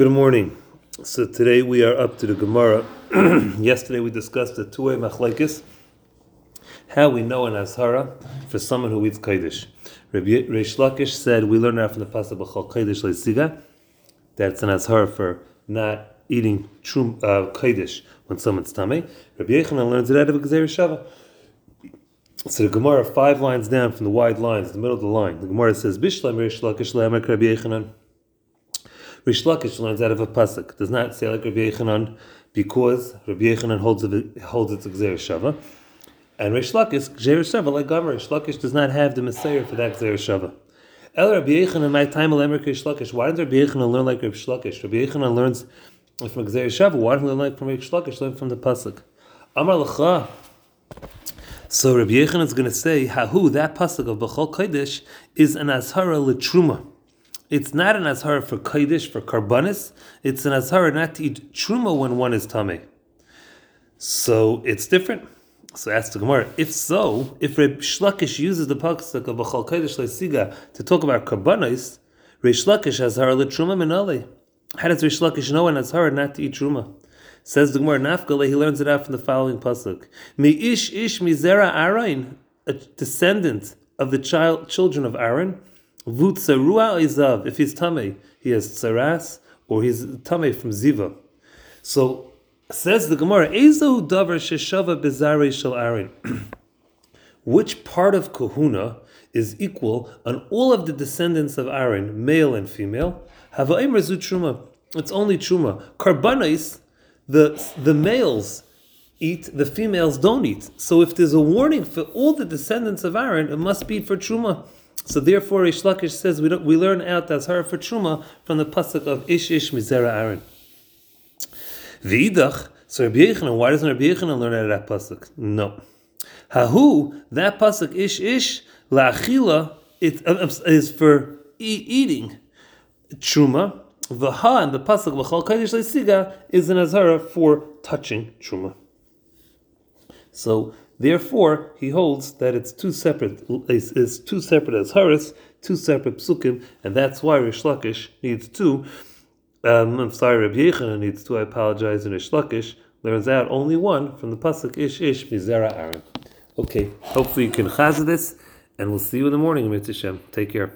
Good morning. So today we are up to the Gemara. Yesterday we discussed the two-way machlekes, how we know an azhara for someone who eats kaidish. Rabbi Reish Lakish said we learn that from the pasuk b'chol kaidish leisiga that it's an azhara for not eating trum uh, when someone's tummy. Rabbi Yechanan learns it out of Gzeir Shava. So the Gemara, five lines down from the wide lines, the middle of the line, the Gemara says, Bishlam Reish Lakish Rabbi Yechanan. Rish Lakish learns out of a pasuk. Does not say like Rabbi Yechanan because Rabbi Yechanan holds it holds it to Shava, and Rish Lakish Gzeir Shava like Gomer. Rish Lakish does not have the Messiah for that Gzeir Shava. El Rabbi Yechanan my time Alemer Rish Lakish. Why doesn't Rabbi Yechanan learn like Rish Lakish? Rabbi Yechanan learns from Gzeir Shava. Why doesn't he learn like from Rish Lakish? Learn from the pasuk. Amar Lacha. So Rabbi Yechanan is going to say, Hahu, that pasuk of Bechol Kodesh is an Azhara L'Truma. It's not an azhar for kaidish for karbanis. It's an azhar not to eat truma when one is tame. So it's different. So ask the Gemara. If so, if Reish Lakish uses the pasuk of Bachal Kaidish Leisiga to talk about karbanis, Reish Lakish azhar le truma minale. How does Reish Lakish know an azhar not to eat truma? Says the Gemara Nafgale. He learns it out from the following pasuk: Mi ish ish mizera Aaron, a descendant of the child children of Aaron. Vutzarua izav. If he's tame, he has tsaras, or he's tame from ziva. So says the Gemara, Ezo davar sheshava bezare shel Aaron. Which part of kahuna is equal on all of the descendants of Aaron, male and female? Hava'im rezu truma. It's only truma. Karbanais, the the males eat, the females don't eat. So if there's a warning for all the descendants of Aaron, it must be for truma. So therefore, Ish Lakish says we don't, we learn out that's her for truma from the pasuk of Ish Ish Mizera Aaron. V'idach. So Rabbi Yechanan, why doesn't Rabbi Yechanan learn out of that pasuk? No. Hahu, that pasuk Ish Ish La'achila, it uh, is for e- eating truma. The ha and the pasuk V'chol Kodesh Leisiga is an azara for touching truma. So Therefore, he holds that it's two separate is, is two separate as haris, two separate psukim, and that's why Rish Lakish needs two. Um, I'm sorry, Rabbi Yechanan needs two. I apologize. And Rish Lakish learns out only one from the pasuk Ish Ish Mizera Aaron. Okay, hopefully you can chaz this, and we'll see you in the morning, Mitzvah Take care.